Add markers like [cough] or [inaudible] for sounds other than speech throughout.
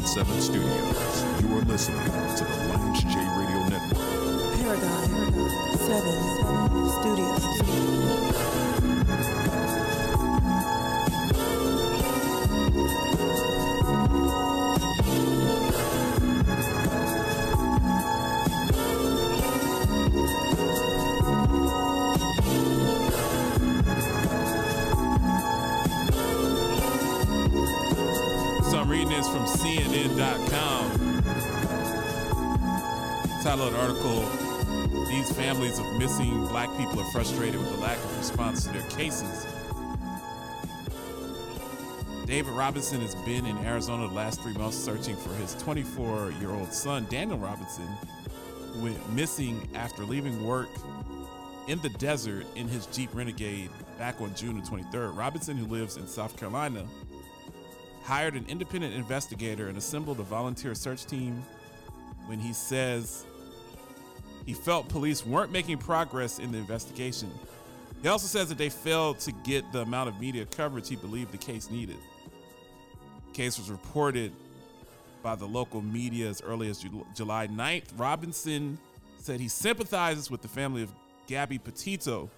Hot 7 Studios. You are listening to the Lance J Radio Network. Paragon 7 Title of article These families of missing black people are frustrated with the lack of response to their cases. David Robinson has been in Arizona the last three months searching for his 24 year old son, Daniel Robinson, who went missing after leaving work in the desert in his Jeep Renegade back on June the 23rd. Robinson, who lives in South Carolina, hired an independent investigator and assembled a volunteer search team when he says he felt police weren't making progress in the investigation. He also says that they failed to get the amount of media coverage he believed the case needed. The case was reported by the local media as early as July 9th. Robinson said he sympathizes with the family of Gabby Petito,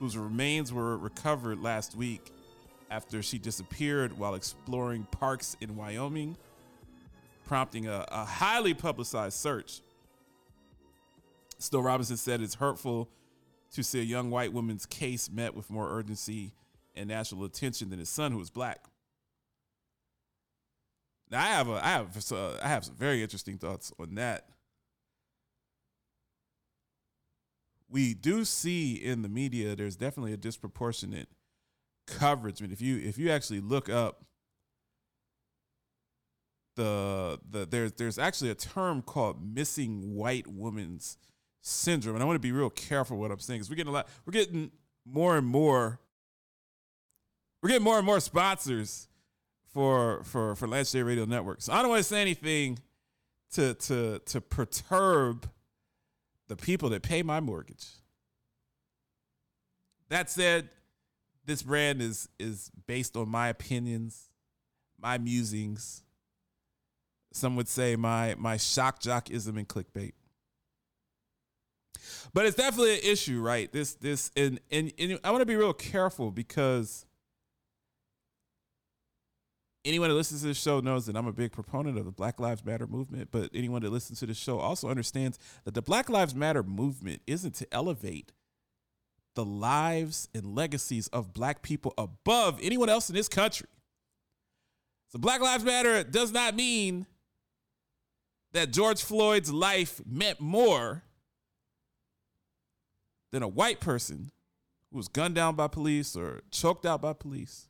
whose remains were recovered last week after she disappeared while exploring parks in Wyoming, prompting a, a highly publicized search. Still, Robinson said it's hurtful to see a young white woman's case met with more urgency and national attention than his son, who was black. Now, I have a, I have, I have some very interesting thoughts on that. We do see in the media there's definitely a disproportionate coverage. I mean, if you if you actually look up the the there's there's actually a term called missing white woman's syndrome, and I want to be real careful what I'm saying because we're getting a lot we're getting more and more we're getting more and more sponsors for for for Lance J Radio Network. So I don't want to say anything to to to perturb the people that pay my mortgage. That said, this brand is is based on my opinions, my musings. Some would say my my shock jockism and clickbait. But it's definitely an issue, right? This this and and, and I want to be real careful because anyone that listens to this show knows that I'm a big proponent of the Black Lives Matter movement, but anyone that listens to this show also understands that the Black Lives Matter movement isn't to elevate the lives and legacies of black people above anyone else in this country. So Black Lives Matter does not mean that George Floyd's life meant more than a white person who was gunned down by police or choked out by police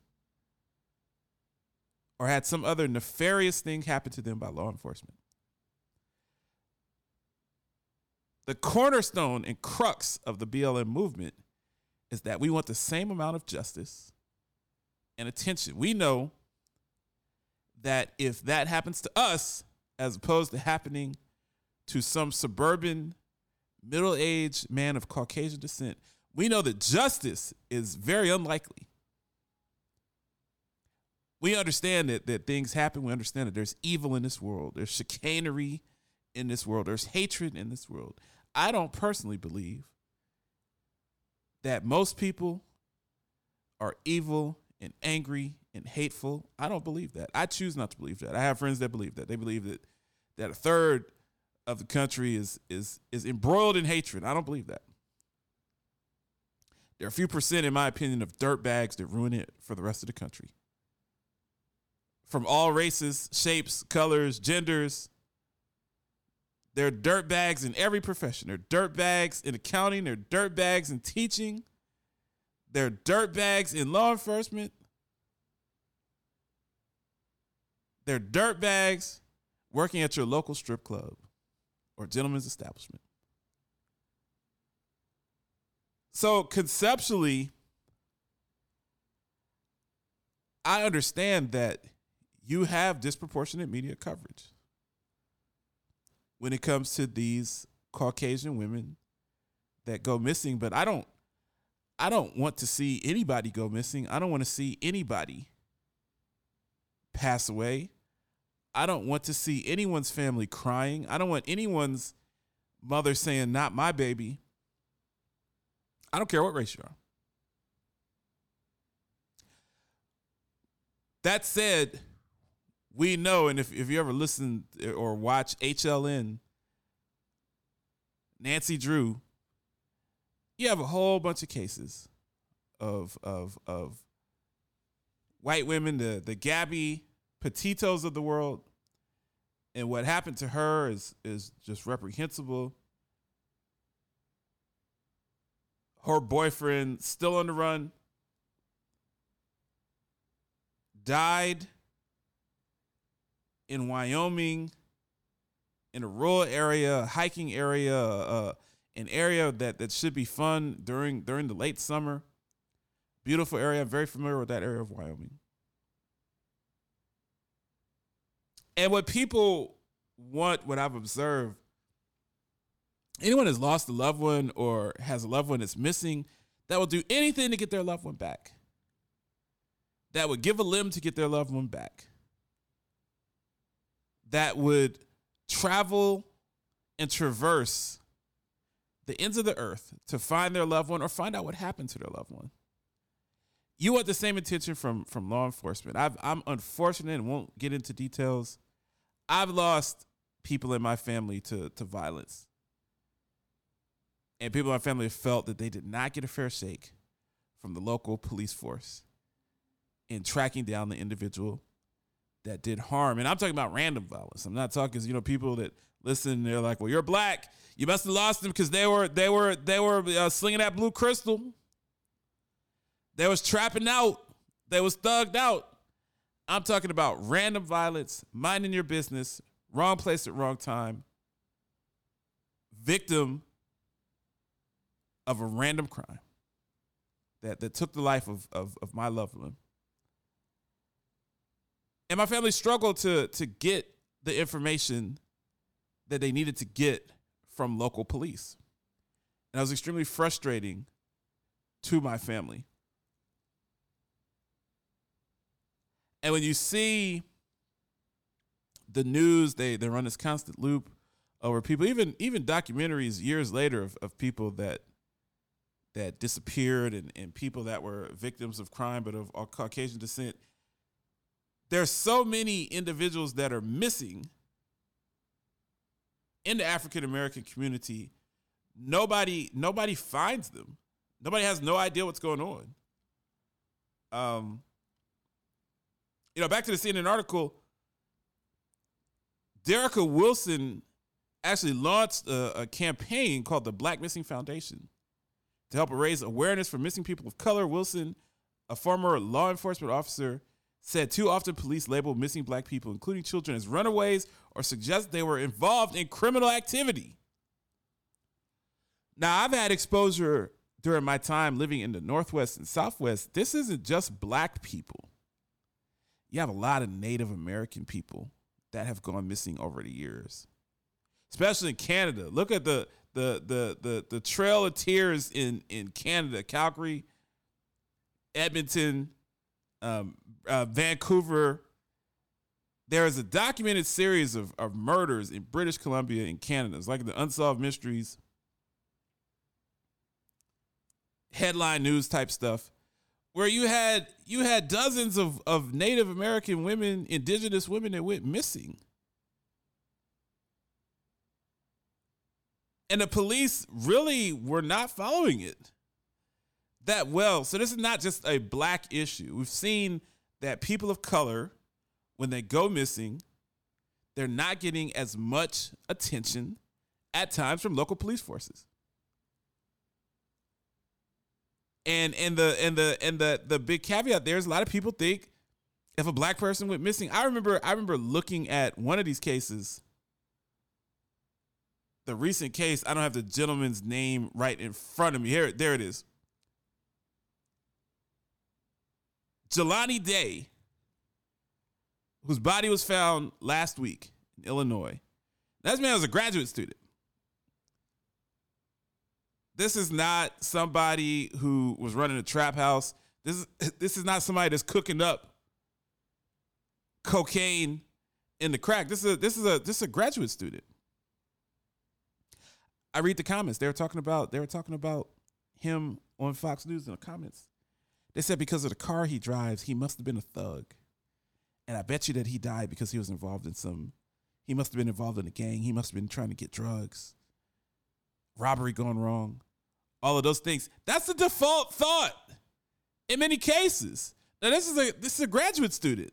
or had some other nefarious thing happen to them by law enforcement. The cornerstone and crux of the BLM movement is that we want the same amount of justice and attention. We know that if that happens to us, as opposed to happening to some suburban middle aged man of Caucasian descent, we know that justice is very unlikely. We understand that, that things happen. We understand that there's evil in this world, there's chicanery in this world, there's hatred in this world. I don't personally believe that most people are evil and angry and hateful. I don't believe that. I choose not to believe that. I have friends that believe that. They believe that that a third of the country is is is embroiled in hatred. I don't believe that. There are a few percent, in my opinion, of dirtbags that ruin it for the rest of the country. From all races, shapes, colors, genders. There are dirtbags in every profession. They're dirtbags in accounting. They're dirtbags in teaching. They're dirtbags in law enforcement. They're dirtbags working at your local strip club or gentleman's establishment. So conceptually, I understand that you have disproportionate media coverage when it comes to these Caucasian women that go missing, but I don't I don't want to see anybody go missing. I don't want to see anybody pass away. I don't want to see anyone's family crying. I don't want anyone's mother saying, not my baby. I don't care what race you are. That said, we know, and if, if you ever listen or watch HLN, Nancy Drew, you have a whole bunch of cases of of of white women, the the Gabby Petitos of the world, and what happened to her is is just reprehensible. Her boyfriend still on the run. Died in Wyoming, in a rural area, hiking area, uh, an area that, that should be fun during during the late summer. Beautiful area. I'm very familiar with that area of Wyoming. And what people want, what I've observed, anyone has lost a loved one or has a loved one that's missing, that will do anything to get their loved one back. That would give a limb to get their loved one back. That would travel and traverse the ends of the earth to find their loved one or find out what happened to their loved one. You want the same attention from from law enforcement. I've, I'm unfortunate and won't get into details. I've lost people in my family to to violence, and people in my family felt that they did not get a fair shake from the local police force in tracking down the individual that did harm. And I'm talking about random violence. I'm not talking, you know, people that listen. They're like, "Well, you're black. You must have lost them because they were they were they were uh, slinging that blue crystal. They was trapping out. They was thugged out." I'm talking about random violence, minding your business, wrong place at wrong time, victim of a random crime that, that took the life of, of, of my loved one. And my family struggled to, to get the information that they needed to get from local police. And it was extremely frustrating to my family. And when you see the news, they they run this constant loop over people, even even documentaries years later of, of people that that disappeared and, and people that were victims of crime but of Caucasian descent. There's so many individuals that are missing in the African American community. Nobody nobody finds them. Nobody has no idea what's going on. Um, you know, back to the CNN article, Derrica Wilson actually launched a, a, campaign called the Black Missing Foundation to help raise awareness for missing people of color. Wilson, a former law enforcement officer, said too often police label missing black people, including children, as runaways or suggest they were involved in criminal activity. Now, I've had exposure during my time living in the Northwest and Southwest. This isn't just black people you have a lot of Native American people that have gone missing over the years, especially in Canada. Look at the the the the the Trail of Tears in in Canada, Calgary, Edmonton, um, uh, Vancouver. There is a documented series of, of murders in British Columbia and Canada. It's like the Unsolved Mysteries, headline news type stuff where you had you had dozens of, of Native American women, indigenous women that went missing. And the police really were not following it that well. So this is not just a black issue. We've seen that people of color, when they go missing, they're not getting as much attention at times from local police forces. And and the and the and the the big caveat there is a lot of people think if a black person went missing. I remember I remember looking at one of these cases. The recent case, I don't have the gentleman's name right in front of me. Here, there it is. Jelani Day, whose body was found last week in Illinois. That man was a graduate student this is not somebody who was running a trap house. This is [laughs] this is not somebody that's cooking up cocaine in the crack. This is a, this is a this is a graduate student. I read the comments. They were talking about they were talking about him on Fox News in the comments. They said because of the car he drives, he must have been a thug. And I bet you that he died because he was involved in some he must have been involved in a gang. He must have been trying to get drugs. Robbery gone wrong. All of those things. That's the default thought in many cases. Now this is a this is a graduate student.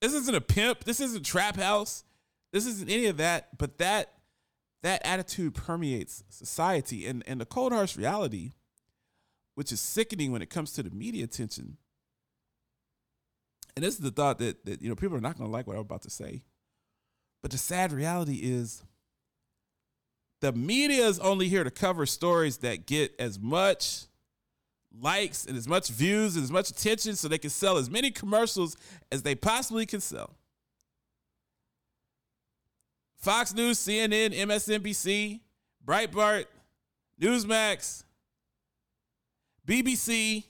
This isn't a pimp. This isn't trap house. This isn't any of that. But that that attitude permeates society and, and the cold harsh reality, which is sickening when it comes to the media attention. And this is the thought that that you know people are not gonna like what I'm about to say. But the sad reality is the media is only here to cover stories that get as much likes and as much views and as much attention so they can sell as many commercials as they possibly can sell. Fox News, CNN, MSNBC, Breitbart, Newsmax, BBC,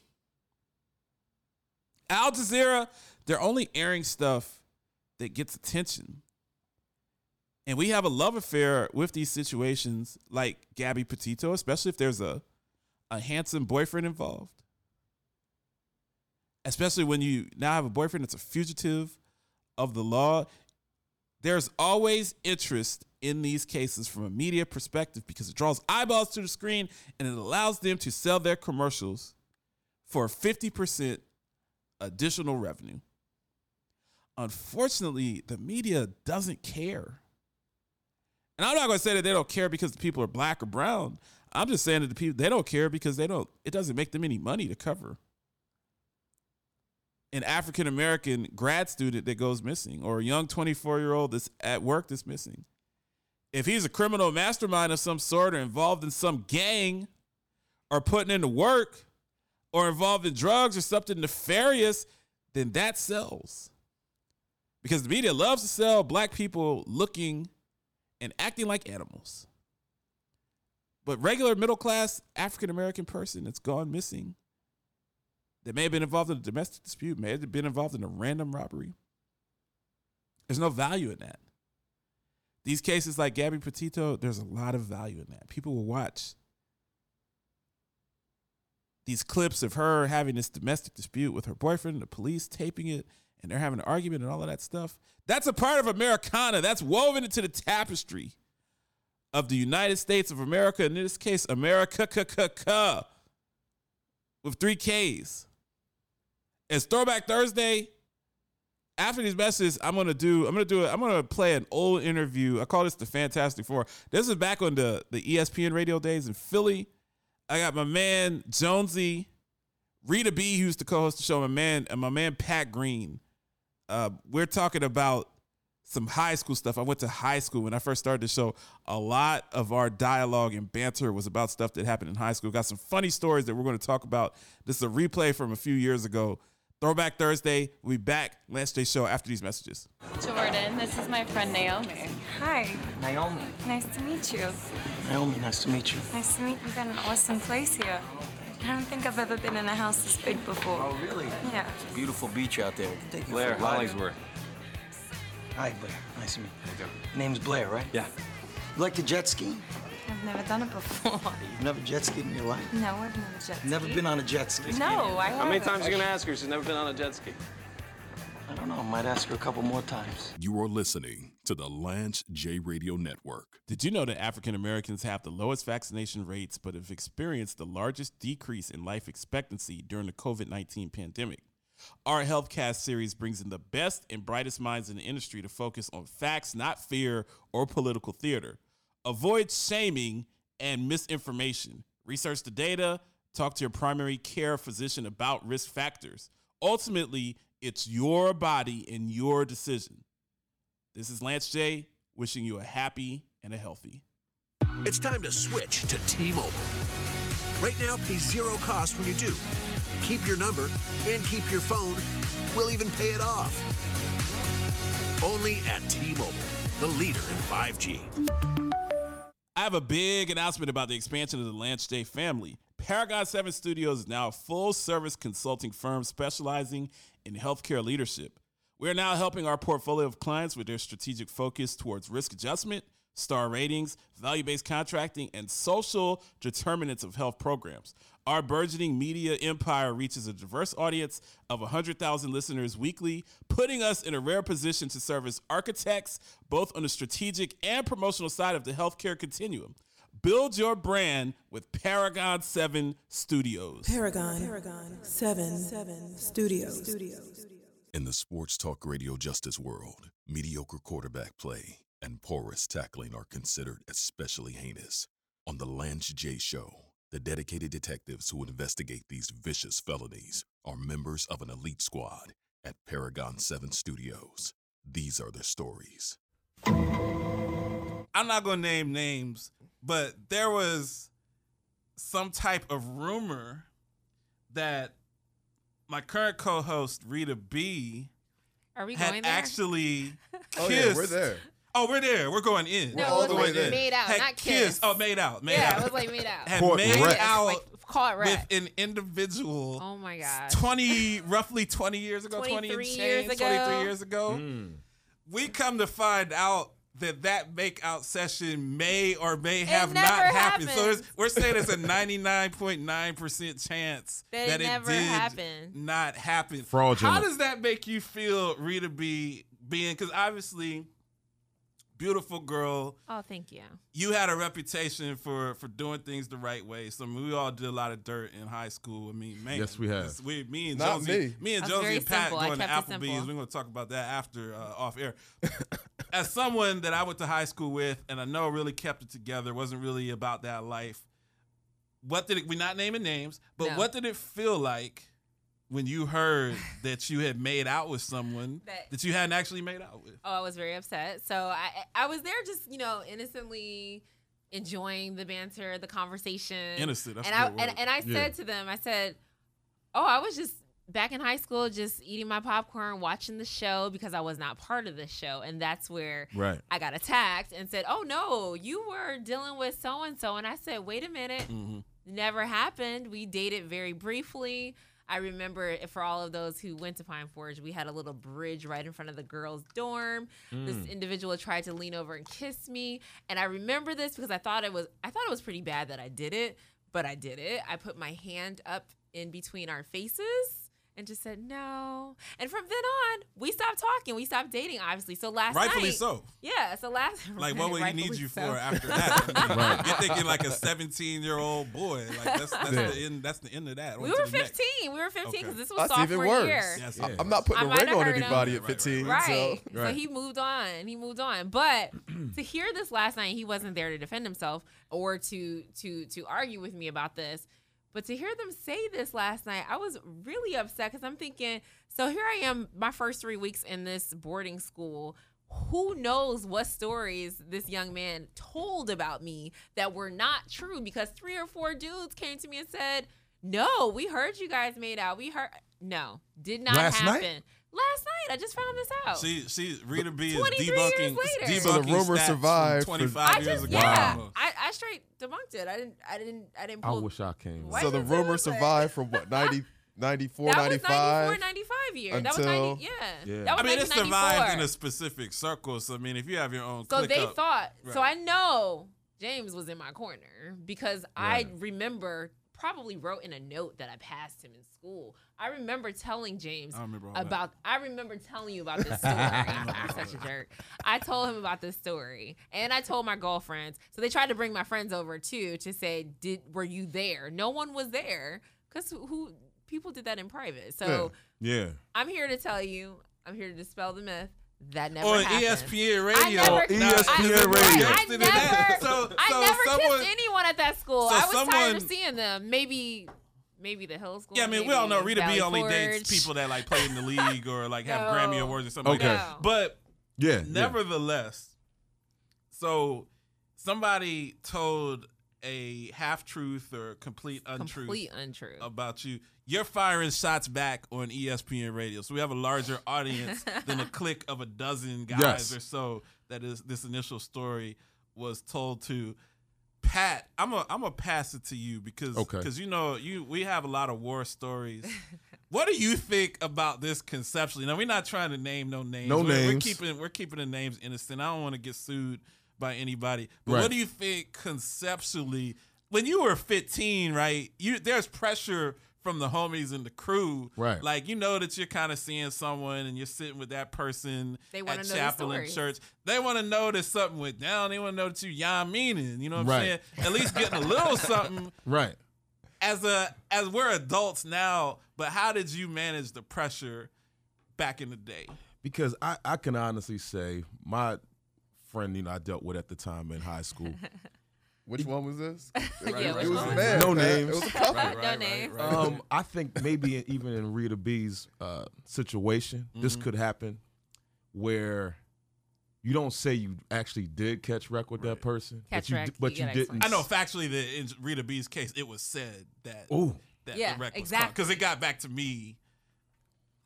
Al Jazeera, they're only airing stuff that gets attention. And we have a love affair with these situations like Gabby Petito, especially if there's a, a handsome boyfriend involved. Especially when you now have a boyfriend that's a fugitive of the law. There's always interest in these cases from a media perspective because it draws eyeballs to the screen and it allows them to sell their commercials for 50% additional revenue. Unfortunately, the media doesn't care. And I'm not going to say that they don't care because the people are black or brown. I'm just saying that the people they don't care because they don't it doesn't make them any money to cover an African American grad student that goes missing or a young 24 year old that's at work that's missing. If he's a criminal mastermind of some sort or involved in some gang or putting into work or involved in drugs or something nefarious, then that sells. Because the media loves to sell black people looking and acting like animals. But regular middle class African American person that's gone missing, that may have been involved in a domestic dispute, may have been involved in a random robbery. There's no value in that. These cases like Gabby Petito, there's a lot of value in that. People will watch these clips of her having this domestic dispute with her boyfriend, the police taping it, and they're having an argument and all of that stuff. That's a part of Americana. That's woven into the tapestry of the United States of America, in this case, America with three Ks. It's Throwback Thursday. After these messages, I'm gonna do. I'm gonna do it. I'm gonna play an old interview. I call this the Fantastic Four. This is back on the the ESPN radio days in Philly. I got my man Jonesy, Rita B, who used to co-host the show. My man and my man Pat Green. Uh, we're talking about some high school stuff. I went to high school when I first started the show. A lot of our dialogue and banter was about stuff that happened in high school. Got some funny stories that we're going to talk about. This is a replay from a few years ago. Throwback Thursday. We'll back Lance J Show after these messages. Jordan, this is my friend Naomi. Hi, Naomi. nice to meet you. Naomi, nice to meet you. Nice to meet you. You've got an awesome place here. I don't think I've ever been in a house this big before. Oh, really? Yeah. It's a Beautiful beach out there. Take you Blair, for a ride. Hollingsworth. Hi, Blair. Nice to meet you. Name's Blair, right? Yeah. You like to jet ski? I've never done it before. [laughs] You've never jet skied in your life? no, I've never jet skied. Never been on a jet ski? No, I have. How many times are you gonna ask her? She's never been on a jet ski. I don't know. Might ask her a couple more times. You are listening to the Lance J Radio Network. Did you know that African Americans have the lowest vaccination rates but have experienced the largest decrease in life expectancy during the COVID 19 pandemic? Our HealthCast series brings in the best and brightest minds in the industry to focus on facts, not fear or political theater. Avoid shaming and misinformation. Research the data, talk to your primary care physician about risk factors. Ultimately, it's your body and your decision. This is Lance J, wishing you a happy and a healthy. It's time to switch to T-Mobile. Right now, pay zero cost when you do. Keep your number and keep your phone. We'll even pay it off. Only at T-Mobile, the leader in 5G. I have a big announcement about the expansion of the Lance J family. Paragon 7 Studios is now a full service consulting firm specializing in healthcare leadership. We are now helping our portfolio of clients with their strategic focus towards risk adjustment, star ratings, value based contracting, and social determinants of health programs. Our burgeoning media empire reaches a diverse audience of 100,000 listeners weekly, putting us in a rare position to serve as architects both on the strategic and promotional side of the healthcare continuum. Build your brand with Paragon 7 Studios. Paragon, Paragon 7, 7 Studios. In the sports talk radio justice world, mediocre quarterback play and porous tackling are considered especially heinous. On the Lance J Show, the dedicated detectives who investigate these vicious felonies are members of an elite squad at Paragon 7 Studios. These are their stories. I'm not going to name names, but there was some type of rumor that my current co-host Rita B Are we had going there? actually kissed. [laughs] Oh yeah, we're there. Oh, we're there. We're going in. no, all it the was way like there. made out, had not kissed. kissed. Oh, made out. Made yeah, out. it was like made out. had Court made wreck. out like caught with an individual. Oh my god. 20 roughly 20 years ago 20 and 23 change years 23 years ago hmm. we come to find out that that make out session may or may have not never happened so we're saying it's a [laughs] 99.9% chance That that, it it did happened. not happen Fraudulent. how does that make you feel rita b being because obviously beautiful girl Oh, thank you. you had a reputation for for doing things the right way. So I mean, we all did a lot of dirt in high school. I mean, man, Yes, we have. We, me and Not Josie, me. me and That's Josie and Pat simple. Going to kept Applebee's. We're going to talk about that after uh, off air. [laughs] As someone that I went to high school with, and I know really kept it together, wasn't really about that life. What did it? We're not naming names, but No. what did it feel like? When you heard [laughs] that you had made out with someone That- that you hadn't actually made out with, Oh, I was very upset. So I I was there just, you know, innocently enjoying the banter, the conversation. Innocent, that's and a I good word. and, and I Yeah. said to them, I said, "Oh, I was just back in high school just eating my popcorn, watching the show because I was not part of the show." And that's where Right. I got attacked and said, "Oh no, you were dealing with so and so." And I said, "Wait a minute. Mm-hmm. Never happened. We dated very briefly." I remember for all of those who went to Pine Forge, we had a little bridge right in front of the girls' dorm. This mm. individual tried to lean over and kiss me, and I remember this because I thought it was I thought it was pretty bad that I did it, but I did it. I put my hand up in between our faces and just said no. And from then on, we stopped talking. We stopped dating, obviously. So last rightfully night, so. yeah. So last night. Like, [laughs] what would he need you so. for after [laughs] that? I mean, You're thinking like a 17 year old boy. Like that's that's Yeah. the end. That's the end of that. We On to were the next. 15. We were 15 because Okay. this was That's sophomore even worse. year. Yes, I- yes. I'm not putting I a ring on hurt him. anybody at Right, right, 15. Right. So, So he moved on. He moved on. But to hear this last night, he wasn't there to defend himself or to to to argue with me about this. But to hear them say this last night, I was really upset because I'm thinking, so here I am, my first three weeks in this boarding school. Who knows what stories this young man told about me that were not true? Because three or four dudes came to me and said, "No, we heard you guys made out. We heard no, did not Last night? Happen." Last night, I just found this out. She she Rita B is 23 years debunking later. debunking So the rumor stats from survived for- 25 I years just ago. yeah, almost. I, I straight debunked it. I didn't I didn't I didn't I pull. wish I came. Why So the did you say rumor that? survived from what 90, 94, [laughs] that was 94, 95 years. that was until- 90, yeah. Yeah. That was I mean, it 1994. survived in a specific circle. So I mean, if you have your own, So click they up, thought. So I know James was in my corner because I Right. remember probably wrote in a note that I passed him in school. I remember telling James I remember all that. about. I remember telling you about this story. [laughs] I'm such a jerk. I told him about this story, and I told my girlfriends. So they tried to bring my friends over too to say, "Did were you there?" No one was there because who, who people did that in private. So Yeah. I'm here to tell you. I'm here to dispel the myth. That never on happened. ESPN I Radio. never, On ESPN I, Radio. I Gangster to that. never, [laughs] So- I never someone- kissed anyone at that school. so I was tired of seeing them. Maybe, maybe the Hill School. Yeah, I mean, we all know Rita B only Forge. dates people that like play in the league or like have [laughs] No. Grammy awards or something Okay. like that. No. But Yeah. Nevertheless, so somebody told a half truth or complete untruth Complete untrue. about you. You're firing shots back on ESPN radio. So we have a larger audience [laughs] than a clique of a dozen guys Yes. or so that is this initial story was told to. Pat, I'm a I'm a pass it to you because Okay. because you know you we have a lot of war stories. what do you think about this conceptually? Now we're not trying to name no names. No we're, We're keeping we're keeping the names innocent. I don't want to get sued by anybody. But Right. what do you think conceptually? When you were 15, right? You there's pressure from the homies and the crew. Right. Like you know that you're kind of seeing someone and you're sitting with that person They wanna at know the chapel and church. They want to know that something went down. They want to know that you Yan meaning. You know what I'm saying? At least getting a little [laughs] something Right. as a as we're adults now. But how did you manage the pressure back in the day? Because I, I can honestly say my friend, you know, I dealt with at the time in high school. [laughs] Which one was this? [laughs] Yeah, which it was one man. No man. names. It was a couple. Right, no names. um, I think maybe even in Rita B's uh, situation, this Mm-hmm. could happen where you don't say you actually did catch wreck with that person, Catch but you wreck, di- but you you, didn't. I know factually that in Rita B's case, it was said that Oh, that Yeah, the wreck was exactly. because it got back to me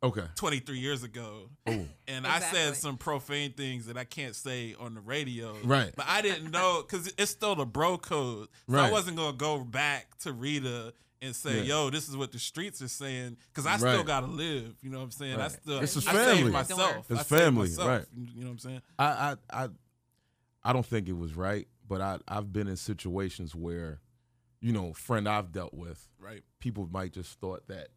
okay. 23 years ago. Oh, And I said some profane things that I can't say on the radio. Right. But I didn't know because it's still the bro code. So I wasn't going to go back to Rita and say, Yeah. yo, this is what the streets are saying. Because I Right. still got to live. You know what I'm saying? I Right. still, It's his I family. myself. His I family, myself, right. You know what I'm saying? I, I I I don't think it was right, but I I've been in situations where, you know, friend I've dealt with, Right. people might just thought that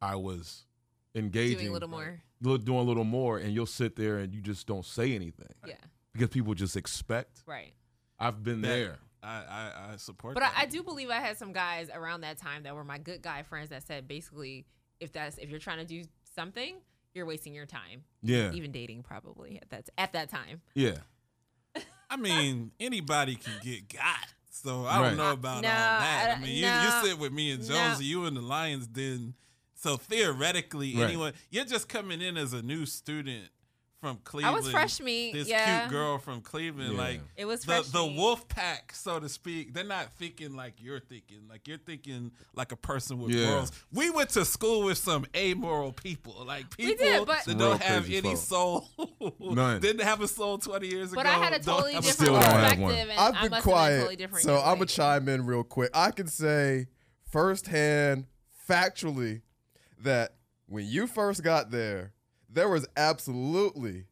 I was engaging, Doing a little more. li- doing a little more, and you'll sit there and you just don't say anything Yeah. because people just expect. Right. I've been That- there. I, I, I support But that. I, I do believe I had some guys around that time that were my good guy friends that said basically, if that's if you're trying to do something, you're wasting your time. Yeah, Even dating probably at that at that time. yeah. I mean, anybody can get got. So I Right. don't know about No, all that. I, I- mean, you, no, you sit with me and no. Jones, you and the Lions Den. So theoretically, Right. anyone, you're just coming in as a new student from Cleveland. I was fresh meat, This yeah. cute girl from Cleveland, Yeah. like It was the fresh the wolf pack, so to speak. They're not thinking like you're thinking. Like you're thinking like a person with Yeah. morals. We went to school with some amoral people, like We people did, but- that don't have any folk. soul. None. Didn't have a soul 20 years But ago. But I had a don't totally different Still don't have perspective, one. and I've I been must quiet, have been totally so in a I'm gonna chime in real quick. I can say firsthand, factually, that when you first got there, there was absolutely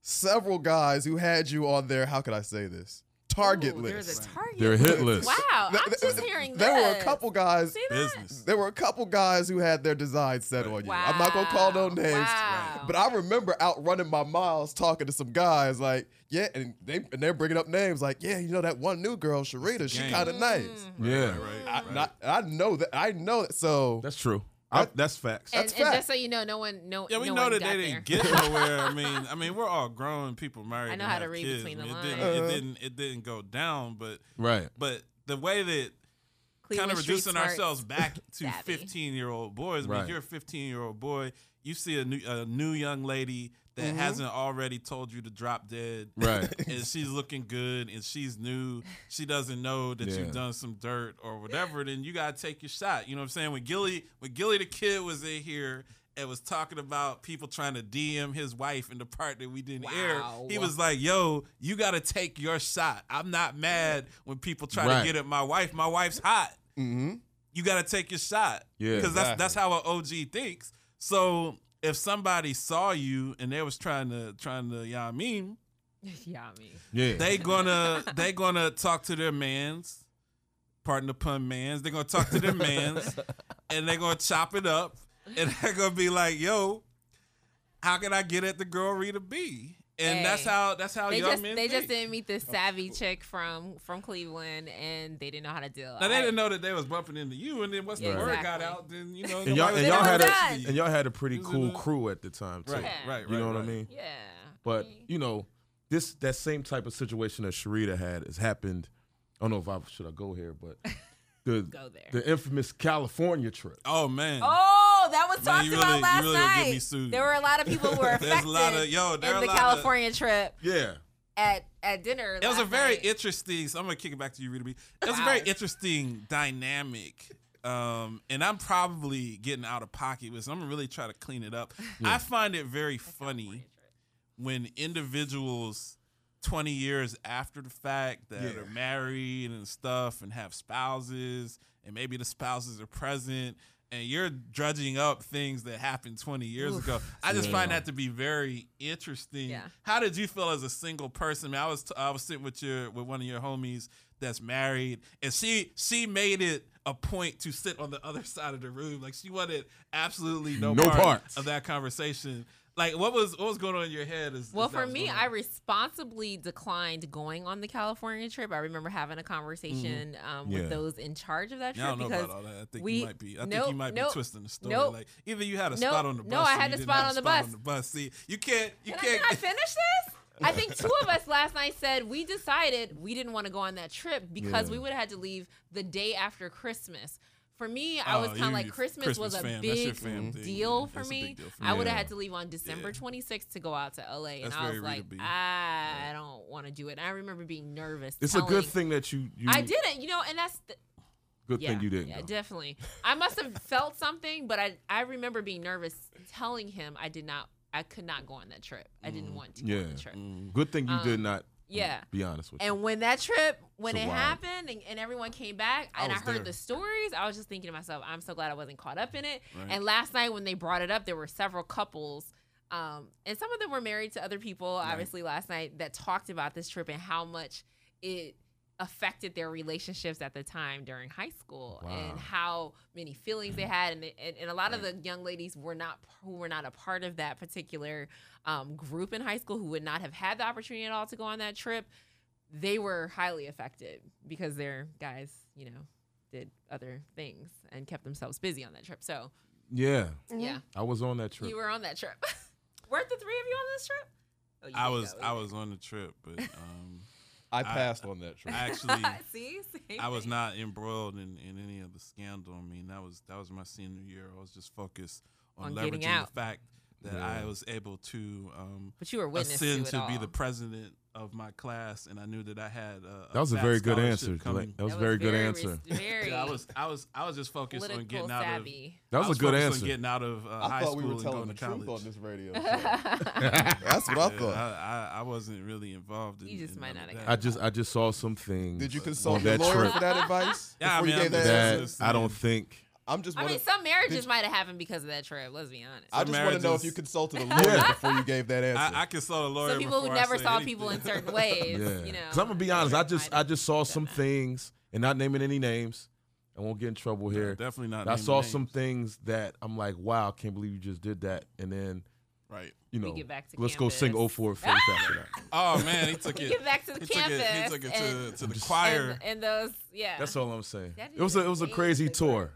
several guys who had you on their how could I say this target Ooh, list. There's a target. Their hit list. Wow, I'm just th- hearing there were a couple guys. Business. There were a couple guys who had their designs set on you. Wow. I'm not gonna call no names, Wow. but I remember out running my miles talking to some guys like, yeah, and they and they're bringing up names like, yeah, you know that one new girl, Sharita, she kind of nice. Mm. Yeah, Right, I, right. not- I know that. I know that. So that's true. I, that's facts. And, That's and fact. just so you know, no one, no, Yeah, we no know that they there. didn't get [laughs] nowhere. I mean, I mean, we're all grown people married. I know and how to have read kids. between I the mean, it lines. didn't, Uh-huh. it didn't. It didn't go down, but right. but the way that Cleveland kind of reducing ourselves back [laughs] to 15 year old boys. I mean, Right. you're a 15 year old boy. You see a new a new young lady that Mm-hmm. hasn't already told you to drop dead. Right. [laughs] and she's looking good and she's new. She doesn't know that Yeah. you've done some dirt or whatever. Then you gotta take your shot. You know what I'm saying? When Gillie when Gillie Da Kid was in here and was talking about people trying to DM his wife in the part that we didn't air, he was like, "Yo, you gotta take your shot. I'm not mad when people try Right. to get at my wife. My wife's hot. mm-hmm. You gotta take your shot. Yeah. because that's that's how an OG thinks. So." If somebody saw you and they was trying to trying to, you know I mean, [laughs] yeah, I mean, Yeah. they gonna they gonna talk to their mans, pardon the pun, mans. They're gonna talk to their mans, [laughs] and they're gonna chop it up, and [laughs] they're gonna be like, "Yo, how can I get at the girl Rita B?" And that's how that's how they young just men they just didn't meet this oh, savvy chick from from Cleveland, and they didn't know how to deal. Now they didn't know that they was bumping into you, and then once the Yeah, word got out, then you know, and y'all, and y'all had a, attention to you. and y'all had a pretty cool a- crew at the time too. Right, Yeah. right, right. You know what I mean? Yeah, But you know, this that same type of situation that Sharita had has happened. I don't know if I should I go here, but [laughs] the Go there. the infamous California trip. Oh man, Oh, that was Man, talked you about last really gonna get me night. sued. There were a lot of people who were [laughs] affected a lot of- yo, there in the lot of- California trip Yeah. at at dinner. It was a very night. interesting. So I'm gonna kick it back to you, Rita B. It was a very interesting dynamic. Um, and I'm probably getting out of pocket with. So I'm gonna really try to clean it up. I find it very funny when individuals 20 years after the fact that Yeah. are married and stuff and have spouses and maybe the spouses are present and you're drudging up things that happened 20 years Oof. ago. I just find that to be very interesting. Yeah. How did you feel as a single person? I, mean, I was I was sitting with your with one of your homies that's married and she she made it a point to sit on the other [laughs] side of the room. Like she wanted absolutely no, No part parts. of that conversation. Like what was what was going on in your head? As, Well, for me, I responsibly declined going on the California trip. I remember having a conversation um, with Yeah. those in charge of that I trip don't know because about all that. I think we you might be. I think you might nope, be twisting the story. nope. Like either you had a Nope, spot on the bus. no, I had a spot on a the spot. On the bus. See, you can't. You Can can't. I not finish this? I think two of us last night said we decided we didn't want to go on that trip because Yeah. we would have had to leave the day after Christmas. For me, I was Oh, kind of like Christmas, was a fam. That's big fam deal Yeah, for that's a me. big deal for I would have Yeah. had to leave on December 26th to go out to LA, and I was like, B. I don't want to do it. And I remember being nervous. It's a good thing that you. you I didn't, you know, and that's the, Good yeah, thing you didn't. Yeah, go. definitely. I must have [laughs] felt something, but I I remember being nervous telling him I did not I could not go on that trip. I didn't want to go Mm, Yeah. on the trip. Good thing you did Um, not. Yeah. Be honest with you. And when that trip, when So it wild. happened and, and everyone came back I and I, was heard there. the stories, I was just thinking to myself, I'm so glad I wasn't caught up in it. Right. And last night when they brought it up, there were several couples, um, and some of them were married to other people, obviously, last night that talked about this trip and how much it affected their relationships at the time during high school Wow. and how many feelings they had and, and, and a lot of the young ladies were not who were not a part of that particular um, group in high school who would not have had the opportunity at all to go on that trip they were highly affected because their guys, you know, did other things and kept themselves busy on that trip. So, yeah. yeah, I was on that trip. you were on that trip. [laughs] Weren't the three of you on this trip? Oh, I was go I was on the trip, but um, I passed on that trip. I actually [laughs] See, same I was thing. not embroiled in, in any of the scandal. I mean, that was that was my senior year. I was just focused on, On leveraging out. the fact that Yeah. I was able to um, But you were witness to ascend it to, be the president of my class, and I knew that I had a, that was a very good scholarship answer. coming. That was a That very good very answer. Very Yeah, I was I was I was just focused on getting out of. savvy. That was a good focused on answer. getting out of uh, I high school we were and telling going the to truth college. on this radio. [laughs] show. That's what I Yeah, thought. I, I, I wasn't really involved in. You just in might not have. I just I just saw some things. Did you on consult that your lawyer trip for that advice Yeah, I before mean, you gave that that I don't think. I'm just. I mean, some marriages might have happened because of that trip. Let's be honest. I just want to know if you consulted a [laughs] lawyer Yeah. before you gave that answer. I, I consult a lawyer. Some people who never saw anything. people in certain [laughs] ways, Yeah. you know. Cause I'm gonna be honest. I just I just saw some things and not naming any names. I won't get in trouble No, here. definitely not. I saw names. some things that I'm like, wow, I can't believe you just did that. And then Right. you know, get back to let's go sing campus. 04 [laughs] Faith after that. Oh man, he took it. get back to the he took it. He campus took it and- to, to the choir. and, and those, yeah. That's all I'm saying. It was a it was a crazy amazing. tour.